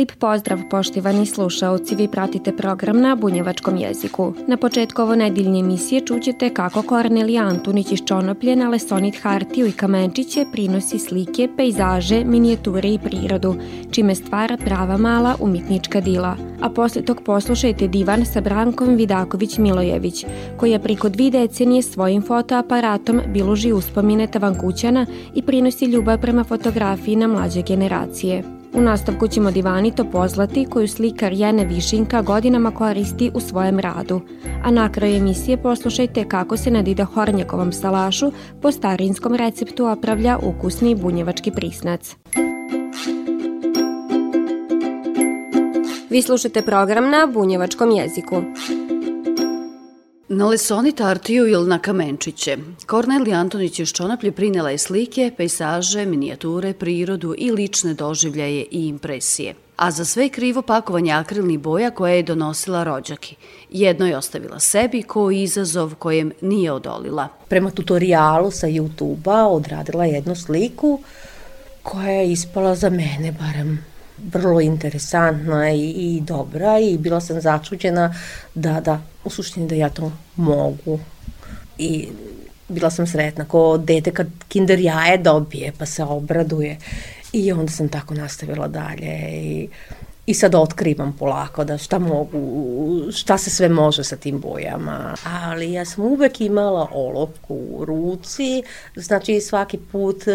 Lip pozdrav poštivani slušaoci, vi pratite program na bunjevačkom jeziku. Na početku ovo nedeljnje emisije čućete kako Kornelija Antunić iz Čonoplje na Lesonit Hartiju i Kamenčiće prinosi slike, pejzaže, minijature i prirodu, čime stvara prava mala umitnička dila. A posle tog poslušajte divan sa Brankom Vidaković-Milojević, koja priko dvi decenije svojim fotoaparatom biluži uspomine Tavankućana i prinosi ljubav prema fotografiji na mlađe generacije. U nastavku ćemo divanito pozlati koju slikar Jene Višinka godinama koristi u svojem radu. A na kraju emisije poslušajte kako se na Dida Hornjakovom salašu po starinskom receptu opravlja ukusni bunjevački prisnac. Vi slušate program na bunjevačkom jeziku. Na Lesoni Tartiju ili na Kamenčiće, Kornelija Antonić iz Čonaplje prinela je slike, pejsaže, minijature, prirodu i lične doživljaje i impresije. A za sve krivo pakovanje akrilnih boja koje je donosila rođaki. Jedno je ostavila sebi ko izazov kojem nije odolila. Prema tutorijalu sa YouTube-a odradila jednu sliku koja je ispala za mene barem vrlo interesantna i, i dobra i bila sam začuđena da, da, u suštini da ja to mogu. I bila sam sretna, ko dete kad kinder jaje dobije pa se obraduje. I onda sam tako nastavila dalje i i sad otkrivam polako da šta mogu, šta se sve može sa tim bojama. Ali ja sam uvek imala olovku u ruci, znači svaki put e,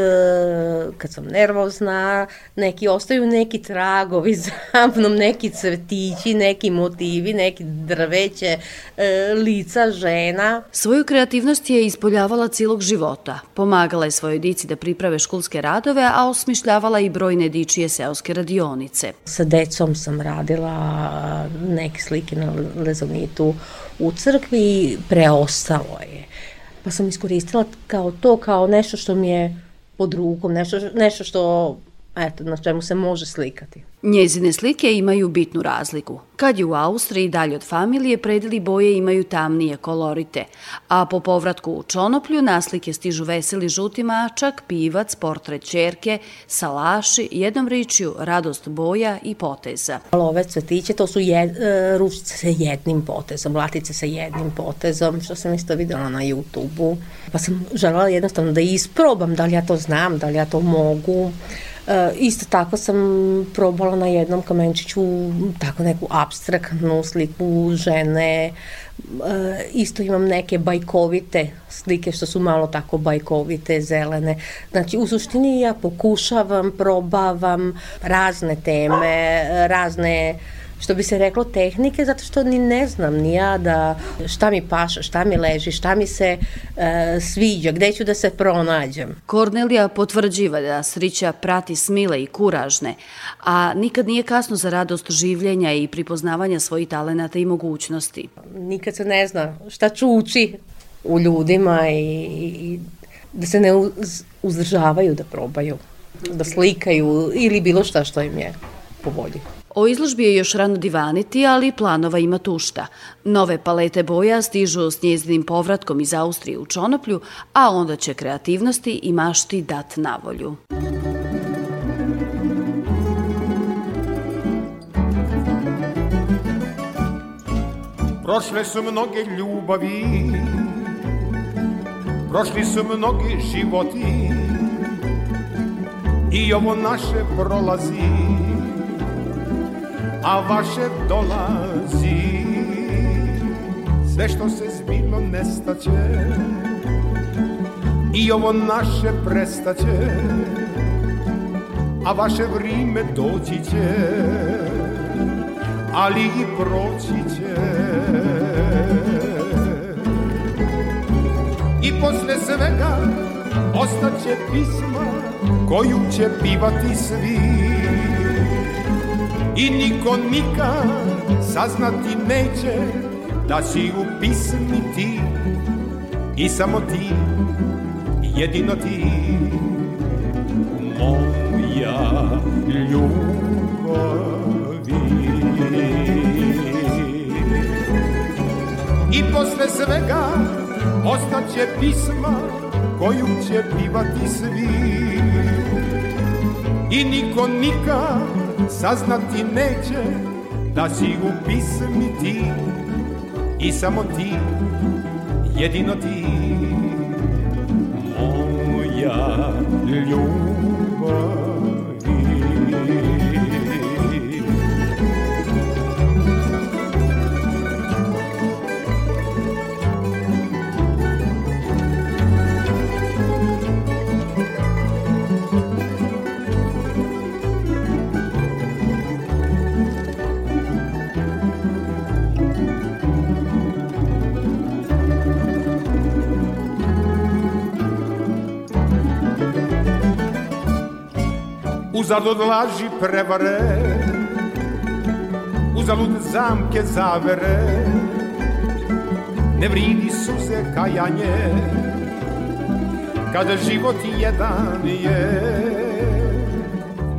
kad sam nervozna, neki ostaju neki tragovi za mnom, neki cvetići, neki motivi, neki drveće, e, lica žena. Svoju kreativnost je ispoljavala cilog života. Pomagala je svojoj dici da priprave školske radove, a osmišljavala i brojne dičije seoske radionice. Sa decom tom sam radila neke slike na lezonitu u crkvi i preostalo je. Pa sam iskoristila kao to, kao nešto što mi je pod rukom, nešto, nešto što eto, na čemu se može slikati. Njezine slike imaju bitnu razliku. Kad je u Austriji dalje od familije, predeli boje imaju tamnije kolorite, a po povratku u Čonoplju na slike stižu veseli žuti mačak, pivac, portret čerke, salaši, jednom ričju, radost boja i poteza. Ove cvetiće, to su je, e, ručice sa jednim potezom, latice sa jednim potezom, što sam isto videla na YouTube-u. Pa sam želela jednostavno da isprobam da li ja to znam, da li ja to mogu. E, isto tako sam probala na jednom kamenčiću tako neku abstraktnu sliku žene, e, isto imam neke bajkovite slike što su malo tako bajkovite, zelene. Znači u suštini ja pokušavam, probavam razne teme, razne što bi se reklo tehnike, zato što ni ne znam ni ja da šta mi paša, šta mi leži, šta mi se e, sviđa, gde ću da se pronađem. Kornelija potvrđiva da Srića prati smile i kuražne, a nikad nije kasno za radost življenja i pripoznavanja svojih talenata i mogućnosti. Nikad se ne zna šta čuči u ljudima i, i da se ne uzdržavaju da probaju, da slikaju ili bilo šta što im je po volji. O izložbi je još rano divaniti, ali planova ima tušta. Nove palete boja stižu s njezinim povratkom iz Austrije u Čonoplju, a onda će kreativnosti i mašti dat navolju. Prošle su mnoge ljubavi, prošli su mnogi životi i ovo naše prolazi a vaše dolazi. Sve što se zbilo nestaće I ovo naše prestaće A vaše vrime doći će Ali i proći će. I posle svega ostaće pisma Koju će pivati svi I niko nikad saznati neće Da si u pismi ti. I samo ti Jedino ti. Moja ljubav I posle svega ostaće pisma koju će pivati svi. I niko nikad saznati neće da si u pismi ti. I samo ti, jedino ti. Moja ljubav Uzalud laži prevare Uzalud zamke zavere. Ne vridi suze kajanje Kada život jedan je.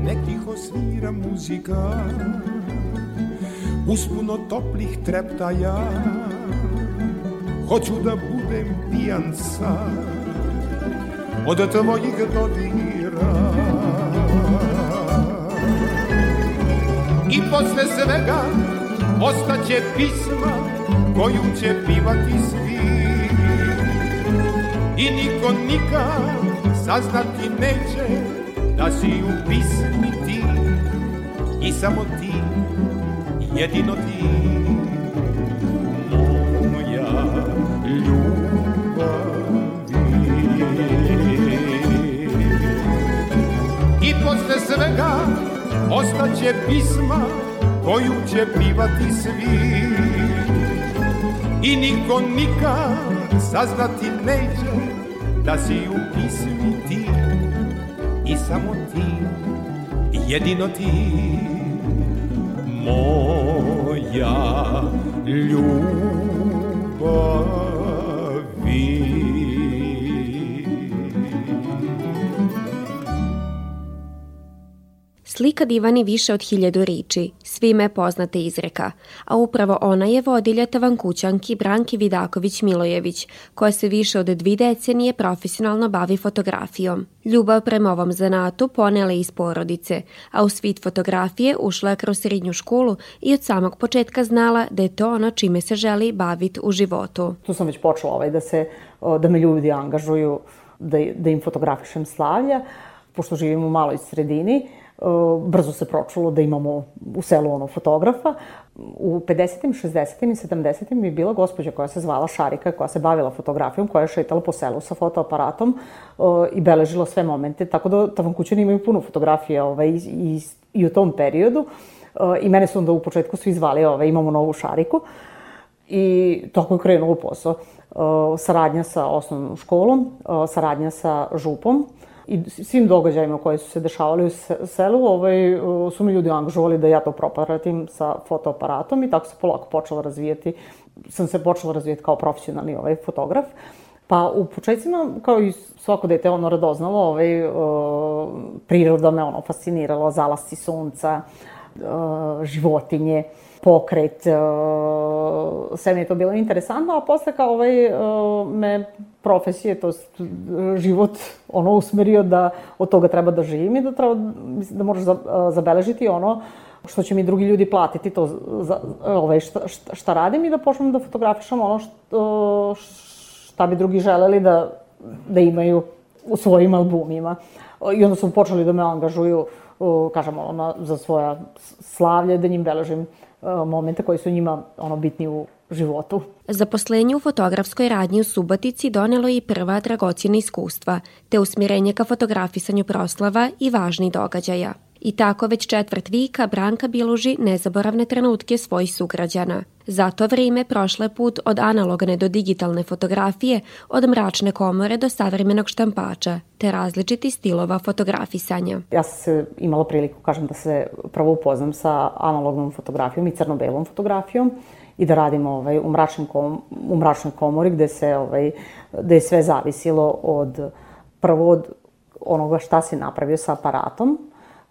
Nek tiho svira muzika Uspuno toplih treptaja. Hoću da budem pijan sad Od tvojih dodira I posle svega ostaće pisma koju će pivati svi. I niko nikad saznati neće da si u pismi ti I samo ti, jedino ti. Moja ljubavi. I posle svega Ostaće pisma koju će pivati svi. I niko nikad saznati neće Da si u pismi ti. I samo ti, jedino ti Moja ljubavi Slika divani više od hiljadu riči, svime poznate izreka, a upravo ona je vodilja tavankućanki Branki Vidaković-Milojević, koja se više od dvi decenije profesionalno bavi fotografijom. Ljubav prema ovom zanatu ponela iz porodice, a u svit fotografije ušla je kroz srednju školu i od samog početka znala da je to ono čime se želi baviti u životu. Tu sam već počela ovaj, da, se, da me ljudi angažuju, da, da im fotografišem slavlja, pošto živim u maloj sredini, brzo se pročulo da imamo u selu ono fotografa. U 50. 60. i 70. mi je bila gospođa koja se zvala Šarika, koja se bavila fotografijom, koja je šetala po selu sa fotoaparatom i beležila sve momente, tako da Tavankućani imaju puno fotografije ovaj, i, i, i u tom periodu. I mene su onda u početku svi zvali, ovaj, imamo novu Šariku. I tako je krenuo posao. Saradnja sa osnovnom školom, saradnja sa župom, i svim događajima koji su se dešavali u selu, ovaj, su mi ljudi angažovali da ja to propratim sa fotoaparatom i tako se polako počela razvijati, sam se počela razvijati kao profesionalni ovaj, fotograf. Pa u početcima, kao i svako dete, ono radoznalo, ovaj, priroda me ono fascinirala, zalasci sunca, životinje, pokret, sve mi je to bilo interesantno, a posle kao ovaj, me profesije, to život ono usmerio da od toga treba da živim i da treba da moraš zabeležiti ono što će mi drugi ljudi platiti to za, ovaj, šta, šta radim i da počnem da fotografišem ono što, šta bi drugi želeli da, da imaju u svojim albumima. I onda su počeli da me angažuju, kažemo, ono, za svoja slavlje, da njim beležim momente koji su njima ono bitni u životu. Zaposlenje u fotografskoj radnji u Subotici donelo i prva dragocjena iskustva, te usmjerenje ka fotografisanju proslava i važnih događaja. I tako već četvrt vika Branka biluži nezaboravne trenutke svojih sugrađana. Zato vrijeme prošle put od analogne do digitalne fotografije, od mračne komore do savremenog štampača, te različiti stilova fotografisanja. Ja sam se imala priliku, kažem, da se prvo upoznam sa analognom fotografijom i crno-belom fotografijom i da radim ovaj, u, mračnom kom, u mračnoj komori gde, se, ovaj, gde je sve zavisilo od prvo od onoga šta si napravio sa aparatom,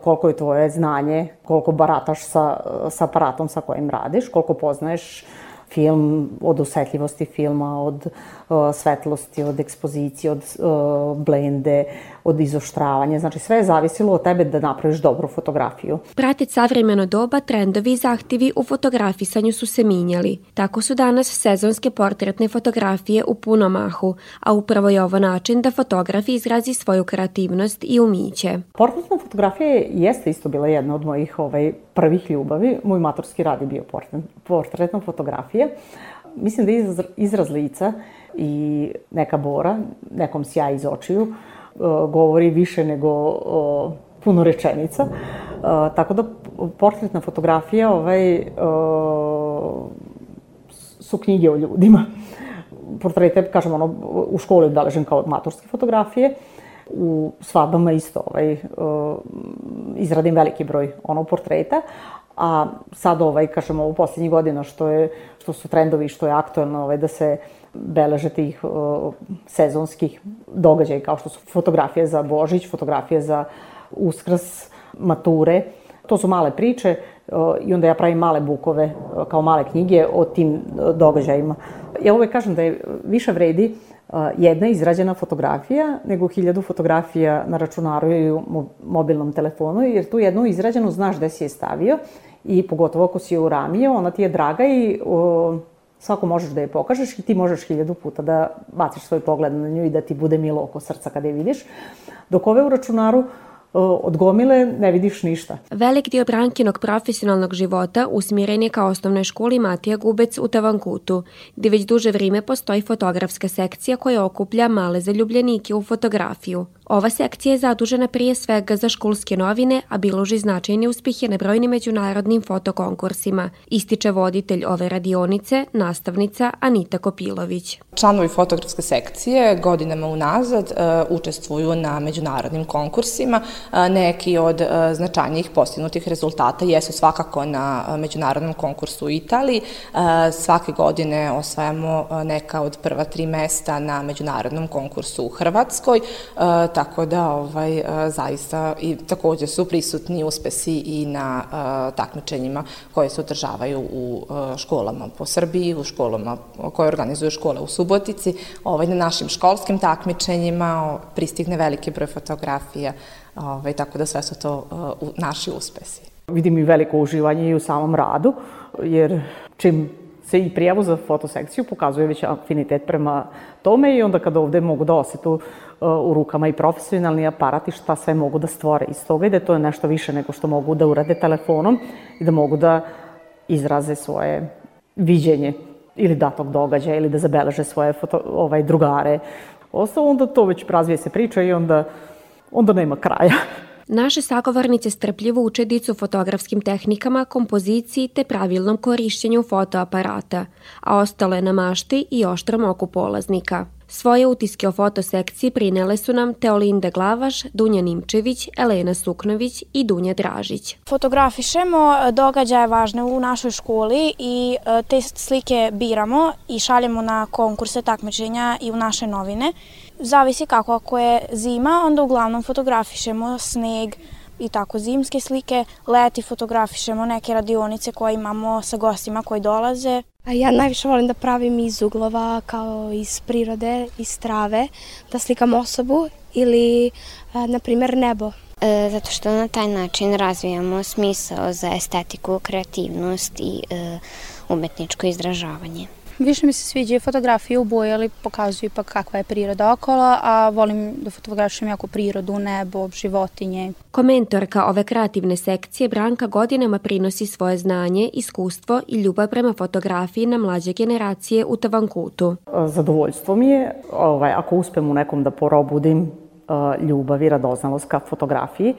koliko je tvoje znanje, koliko barataš sa, sa aparatom sa kojim radiš, koliko poznaješ film, od osetljivosti filma, od uh, svetlosti, od ekspozicije, od uh, blende, od izoštravanja. Znači sve je zavisilo od tebe da napraviš dobru fotografiju. Pratit savremeno doba, trendovi i zahtjevi u fotografisanju su se minjali. Tako su danas sezonske portretne fotografije u punom mahu, a upravo je ovo način da fotograf izrazi svoju kreativnost i umiće. Portretna fotografija jeste isto bila jedna od mojih ovaj, prvih ljubavi. Moj matorski rad je bio portret, portretna fotografija. Mislim da izraz, izraz lica i neka bora, nekom sjaj iz očiju, govori više nego o, puno rečenica. E, tako da portretna fotografija ovaj, su knjige o ljudima. Portrete, kažem, ono, u školi obeležen kao maturske fotografije. U svadbama isto ovaj, izradim veliki broj ono portreta, a sad ovaj, kažemo, u poslednjih godina što, je, što su trendovi, što je aktuelno, ovaj, da se beleže tih uh, sezonskih događaja kao što su fotografije za Božić, fotografije za Uskrs, mature. To su male priče uh, i onda ja pravim male bukove kao male knjige o tim događajima. Ja uvek kažem da je više vredi jedna izrađena fotografija nego hiljadu fotografija na računaru ili u mobilnom telefonu, jer tu jednu izrađenu znaš gde si je stavio i pogotovo ako si je uramio, ona ti je draga i uh, svako možeš da je pokažeš i ti možeš hiljadu puta da baciš svoj pogled na nju i da ti bude milo oko srca kada je vidiš. Dok ove u računaru od gomile ne vidiš ništa. Velik dio Brankinog profesionalnog života usmjeren je kao osnovnoj školi Matija Gubec u Tavankutu, gdje već duže vrijeme postoji fotografska sekcija koja okuplja male zaljubljenike u fotografiju. Ova sekcija je zadužena prije svega za školske novine, a biloži značajne uspjehe na brojnim međunarodnim fotokonkursima, ističe voditelj ove radionice, nastavnica Anita Kopilović. Članovi fotografske sekcije godinama unazad uh, učestvuju na međunarodnim konkursima. Uh, neki od uh, značajnijih postignutih rezultata jesu svakako na međunarodnom konkursu u Italiji. Svake godine osvajamo neka od prva tri mesta na međunarodnom konkursu u Hrvatskoj tako da ovaj, zaista i takođe su prisutni uspesi i na takmičenjima koje se održavaju u školama po Srbiji, u školama koje organizuju škole u Subotici, ovaj, na našim školskim takmičenjima pristigne veliki broj fotografija, ovaj, tako da sve su to naši uspesi. Vidim i veliko uživanje i u samom radu, jer čim se i prijavu za fotosekciju pokazuje već afinitet prema tome i onda kada ovde mogu da osetu u rukama i profesionalni aparat i šta sve mogu da stvore iz toga i da to je nešto više nego što mogu da urade telefonom i da mogu da izraze svoje viđenje ili datog događaja ili da zabeleže svoje foto, ovaj, drugare. Ostalo onda to već razvije se priča i onda, onda nema kraja. Naše sagovornice strpljivo uče dicu fotografskim tehnikama, kompoziciji te pravilnom korišćenju fotoaparata, a ostalo je na mašti i oštrom oku polaznika. Svoje utiske o fotosekciji prinele su nam Teolinda Glavaš, Dunja Nimčević, Elena Suknović i Dunja Dražić. Fotografišemo događaje važne u našoj školi i e, te slike biramo i šaljemo na konkurse takmičenja i u naše novine. Zavisi kako, ako je zima, onda uglavnom fotografišemo sneg, i tako zimske slike, leti fotografišemo neke radionice koje imamo sa gostima koji dolaze. A ja najviše volim da pravim iz uglova, kao iz prirode, iz trave, da slikam osobu ili, na primer, nebo. E, zato što na taj način razvijamo smisao za estetiku, kreativnost i e, umetničko izražavanje. Više mi se sviđaju fotografije u boji, ali pokazuju ipak kakva je priroda okolo, a volim da fotografišem jako prirodu, nebo, životinje. Komentorka ove kreativne sekcije Branka godinama prinosi svoje znanje, iskustvo i ljubav prema fotografiji na mlađe generacije u Tavankutu. Zadovoljstvo mi je, ovaj, ako uspem u nekom da porobudim ljubav i radoznalost ka fotografiji.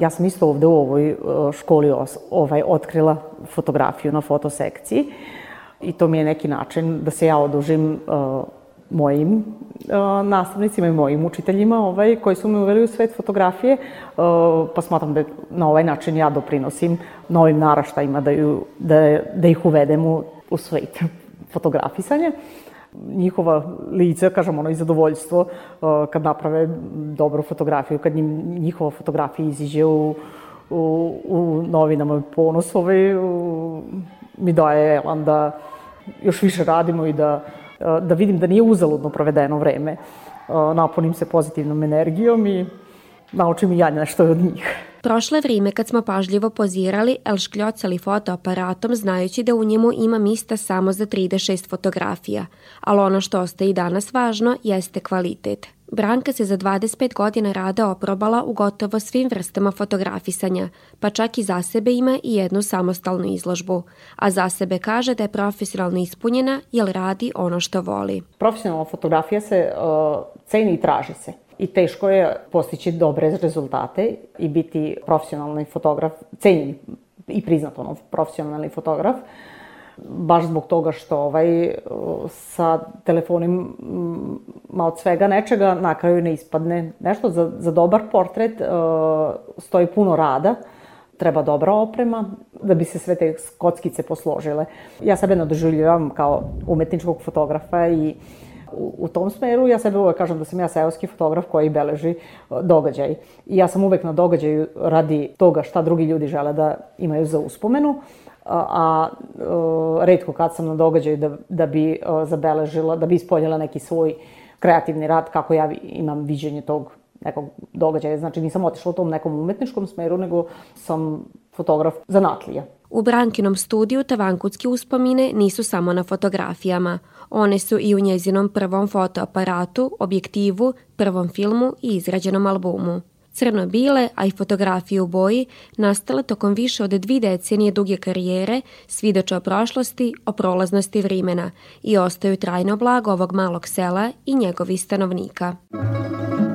Ja sam isto ovde u ovoj školi ovaj, otkrila fotografiju na fotosekciji i to mi je neki način da se ja odužim mojim uh, nastavnicima i mojim učiteljima ovaj, koji su me uveli u svet fotografije, uh, pa smatram da na ovaj način ja doprinosim novim naraštajima da, ju, da, da ih uvedem u, u svet fotografisanja. Njihova lica, kažem, ono i zadovoljstvo uh, kad naprave dobru fotografiju, kad njim, njihova fotografija iziđe u, u, u novinama ponos ovaj, u, mi daje elan da još više radimo i da da vidim da nije uzaludno provedeno vreme. Napunim se pozitivnom energijom i naučim i ja nešto od njih. Prošlo je vrijeme kad smo pažljivo pozirali, el škljocali fotoaparatom znajući da u njemu ima mista samo za 36 fotografija, ali ono što ostaje i danas važno jeste kvalitet. Branka se za 25 godina rada oprobala u gotovo svim vrstama fotografisanja, pa čak i za sebe ima i jednu samostalnu izložbu. A za sebe kaže da je profesionalno ispunjena jer radi ono što voli. Profesionalna fotografija se uh, ceni i traži se i teško je postići dobre rezultate i biti profesionalni fotograf, cenjeni i priznat ono, profesionalni fotograf. Uh, baš zbog toga što ovaj, sa telefonima od svega nečega na kraju ne ispadne nešto. Za, za dobar portret uh, stoji puno rada, treba dobra oprema da bi se sve te kockice posložile. Ja sebe ne doživljavam kao umetničkog fotografa i u, u tom smeru ja sebe uvek kažem da sam ja seoski fotograf koji beleži događaj. I ja sam uvek na događaju radi toga šta drugi ljudi žele da imaju za uspomenu a, redko kad sam na događaju da, da bi zabeležila, da bi ispoljila neki svoj kreativni rad kako ja imam viđenje tog nekog događaja. Znači nisam otišla u tom nekom umetničkom smeru, nego sam fotograf zanatlija. U Brankinom studiju Tavankutski uspomine nisu samo na fotografijama. One su i u njezinom prvom fotoaparatu, objektivu, prvom filmu i izrađenom albumu crno-bile, a i fotografije u boji, nastale tokom više od dvi decenije duge karijere, svidoče o prošlosti, o prolaznosti vrimena i ostaju trajno blago ovog malog sela i njegovih stanovnika. što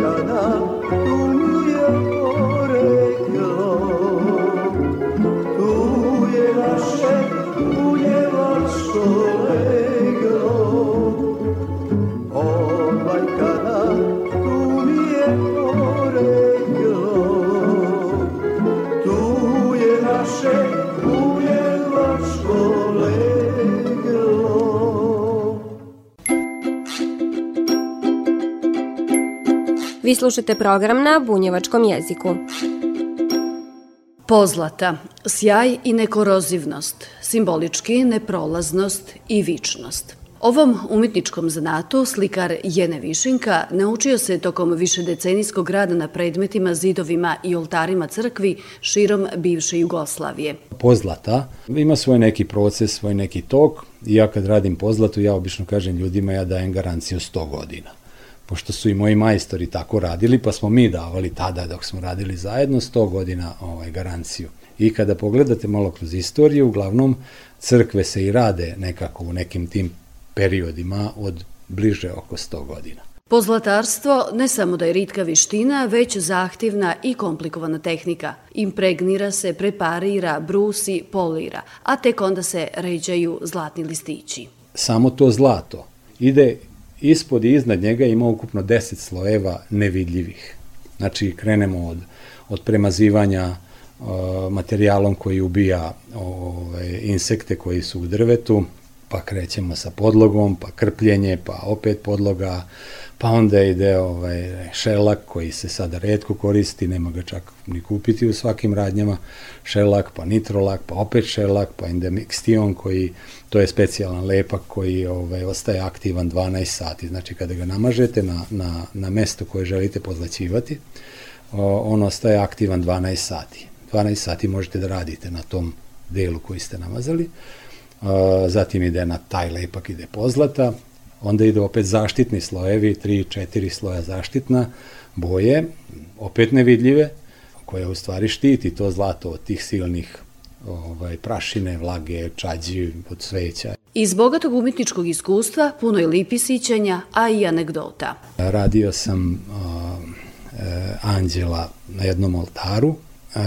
Ovaj kada Vi slušate program na bunjevačkom jeziku. Pozlata, sjaj i nekorozivnost, simbolički neprolaznost i vičnost. Ovom umetničkom zanatu slikar Jene Višinka naučio se tokom višedecenijskog rada na predmetima, zidovima i oltarima crkvi širom bivše Jugoslavije. Pozlata ima svoj neki proces, svoj neki tok i ja kad radim pozlatu ja obično kažem ljudima ja dajem garanciju 100 godina pošto su i moji majstori tako radili, pa smo mi davali tada dok smo radili zajedno 100 godina ovaj, garanciju. I kada pogledate malo kroz istoriju, uglavnom crkve se i rade nekako u nekim tim periodima od bliže oko 100 godina. Pozlatarstvo ne samo da je ritka viština, već zahtjevna i komplikovana tehnika. Impregnira se, preparira, brusi, polira, a tek onda se ređaju zlatni listići. Samo to zlato ide ispod i iznad njega ima ukupno 10 slojeva nevidljivih. Znači, krenemo od, od premazivanja uh, materijalom koji ubija ove, insekte koji su u drvetu, pa krećemo sa podlogom, pa krpljenje, pa opet podloga, pa onda ide ovaj šelak koji se sada redko koristi, nema ga čak ni kupiti u svakim radnjama, šelak, pa nitrolak, pa opet šelak, pa endemixtion koji, to je specijalan lepak koji ovaj, ostaje aktivan 12 sati, znači kada ga namažete na, na, na mesto koje želite pozlaćivati, on ostaje aktivan 12 sati. 12 sati možete da radite na tom delu koji ste namazali, zatim ide na taj lepak, ide pozlata, onda ide opet zaštitni slojevi, 3-4 sloja zaštitna, boje, opet nevidljive, koje u stvari štiti to zlato od tih silnih ovaj, prašine, vlage, čađi, od sveća. Iz bogatog umetničkog iskustva puno je lipi sićanja, a i anegdota. Radio sam uh, e, anđela na jednom oltaru. E,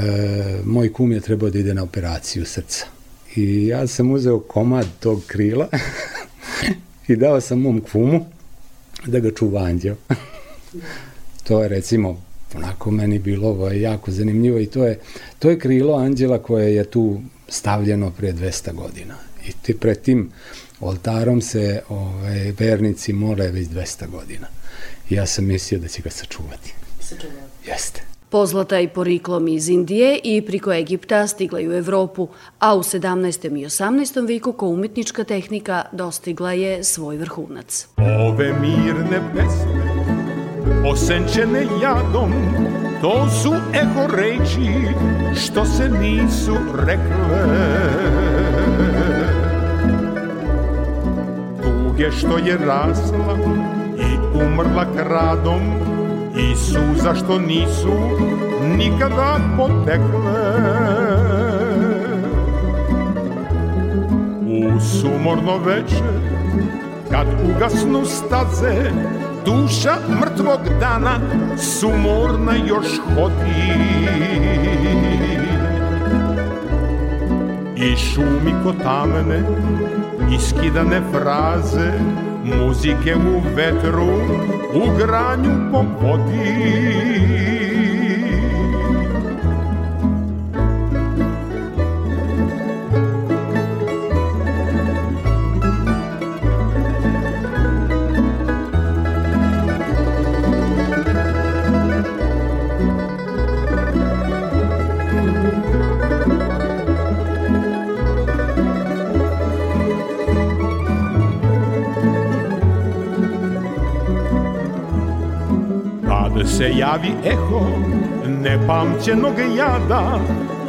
moj kum je trebao da ide na operaciju srca. I ja sam uzeo komad tog krila i dao sam mom kumu da ga čuva anđeo. to je recimo onako meni bilo ovaj, jako zanimljivo i to je, to je krilo anđela koje je tu stavljeno pre 200 godina. I ti pred tim oltarom se ovaj, vernici mole već 200 godina. I ja sam mislio da će ga sačuvati. Sačuvati. Jeste. Pozlata i poriklom iz Indije i priko Egipta stigla u Evropu, a u 17. i 18. viku ko umetnička tehnika dostigla je svoj vrhunac. Ove mirne pesme, osenčene jadom, to su eho reči što se nisu rekle. Tuge što je rasla i umrla kradom, i suza što nisu nikada potekle. U sumorno veče kad ugasnu staze Duša mrtvog dana sumorna još hodi. I šumi ko tamene iskidane fraze muzike u vetru, u granju po vodi. Se javi eho nepamćenog jada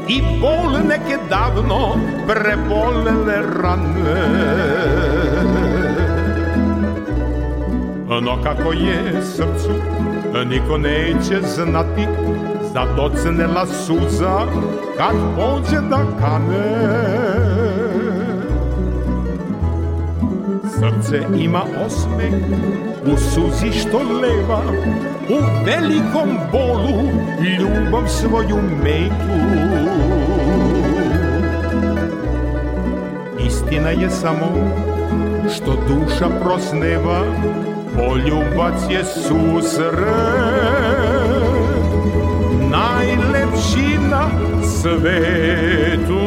i bol neke davno prebolele rane. No kako je srcu, niko neće znati, Zadocnela suza kad pođe da kane Srce ima osmeh u suzi što leva U velikom bolu ljubav svoju metu Istina je samo što duša prosneva Poljubac je susret Najlepši na svetu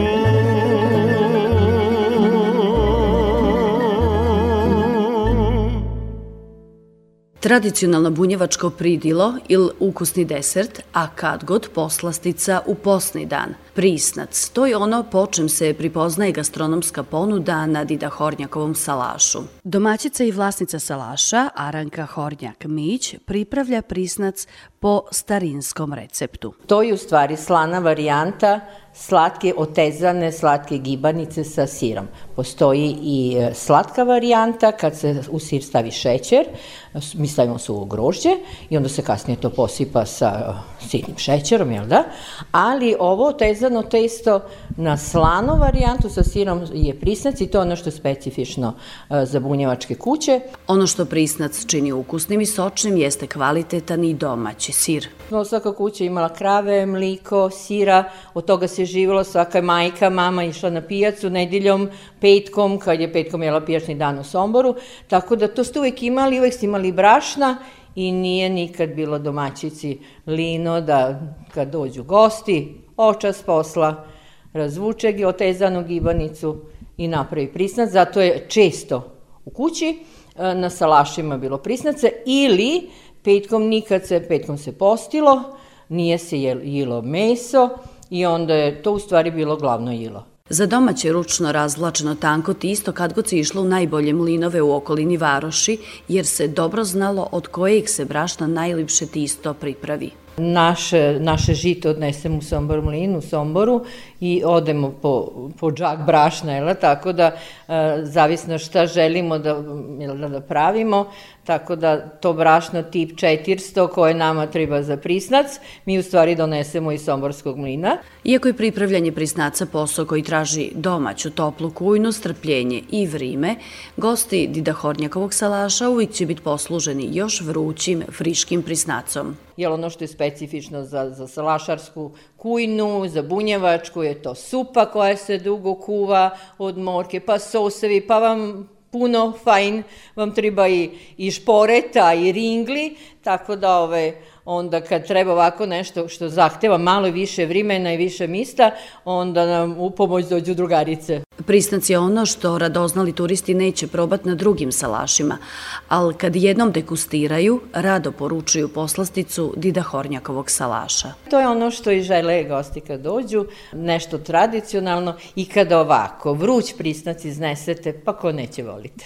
Tradicionalno bunjevačko pridilo ili ukusni desert, a kad god poslastica u posni dan. Prisnac, to je ono po čem se pripoznaje gastronomska ponuda na Dida Hornjakovom salašu. Domaćica i vlasnica salaša, Aranka Hornjak-Mić, pripravlja prisnac po starinskom receptu. To je u stvari slana varijanta slatke otezane slatke gibanice sa sirom. Postoji i e, slatka varijanta kad se u sir stavi šećer, mi stavimo suvo grožđe i onda se kasnije to posipa sa sitnim šećerom, jel da? Ali ovo otezano testo na slanu varijantu sa sirom je prisnac i to je ono što je specifično e, za bunjevačke kuće. Ono što prisnac čini ukusnim i sočnim jeste kvalitetan i domaći sir. Svaka kuća imala krave, mliko, sira, od toga se živjelo, svaka majka, mama išla na pijacu nedeljom, petkom, kad je petkom jela pijačni dan u Somboru, tako da to ste uvek imali, uvek ste imali brašna i nije nikad bilo domaćici lino da kad dođu gosti, očas posla, razvuče gi otezanu gibanicu i napravi prisnac, zato je često u kući e, na salašima bilo prisnace ili petkom nikad se, petkom se postilo, nije se jelo meso, i onda je to u stvari bilo glavno jilo. Za domaće ručno razvlačeno tanko tisto kad god se išlo u najbolje mlinove u okolini varoši, jer se dobro znalo od kojeg se brašna najlipše tisto pripravi. Naše, naše žito odnesemo u Sombor mlin, u Somboru i odemo po, po džak brašna, jel, tako da e, zavisno šta želimo da, jel, da, da pravimo, tako da to brašno tip 400 koje nama treba za prisnac, mi u stvari donesemo iz Somborskog mlina. Iako je pripravljanje prisnaca posao koji traži domaću toplu kujnu, strpljenje i vrime, gosti Dida Hornjakovog salaša uvijek će biti posluženi još vrućim, friškim prisnacom. Jel ono što je specifično za, za salašarsku kujnu, za bunjevačku je to supa koja se dugo kuva od morke, pa sosevi, pa vam puno fajn, vam treba i, i šporeta i ringli, tako da ove, onda kad treba ovako nešto što zahteva malo više vrimena i više mista, onda nam u pomoć dođu drugarice. Pristac je ono što radoznali turisti neće probati na drugim salašima, ali kad jednom dekustiraju, rado poručuju poslasticu Dida Hornjakovog salaša. To je ono što i žele gosti kad dođu, nešto tradicionalno i kada ovako vruć pristac iznesete, pa ko neće volite.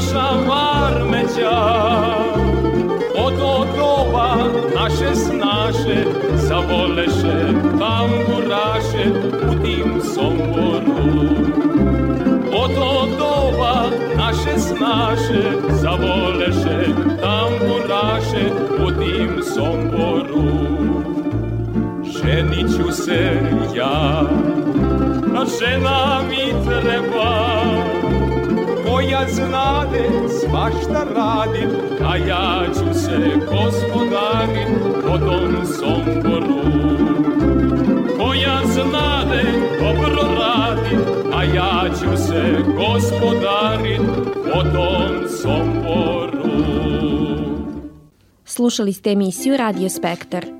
naša varmeća, od doba naše snaše zavoleše tamburaše Somboru. Od doba naše snaše Zavoleše tamburaše u tim Somboru. Ženit ću se ja žena koja znade svašta radi, a ja ću se gospodarit po tom Somboru. Koja znade dobro radi, a ja ću se gospodarit po tom Somboru. Slušali ste emisiju Radio Spektar.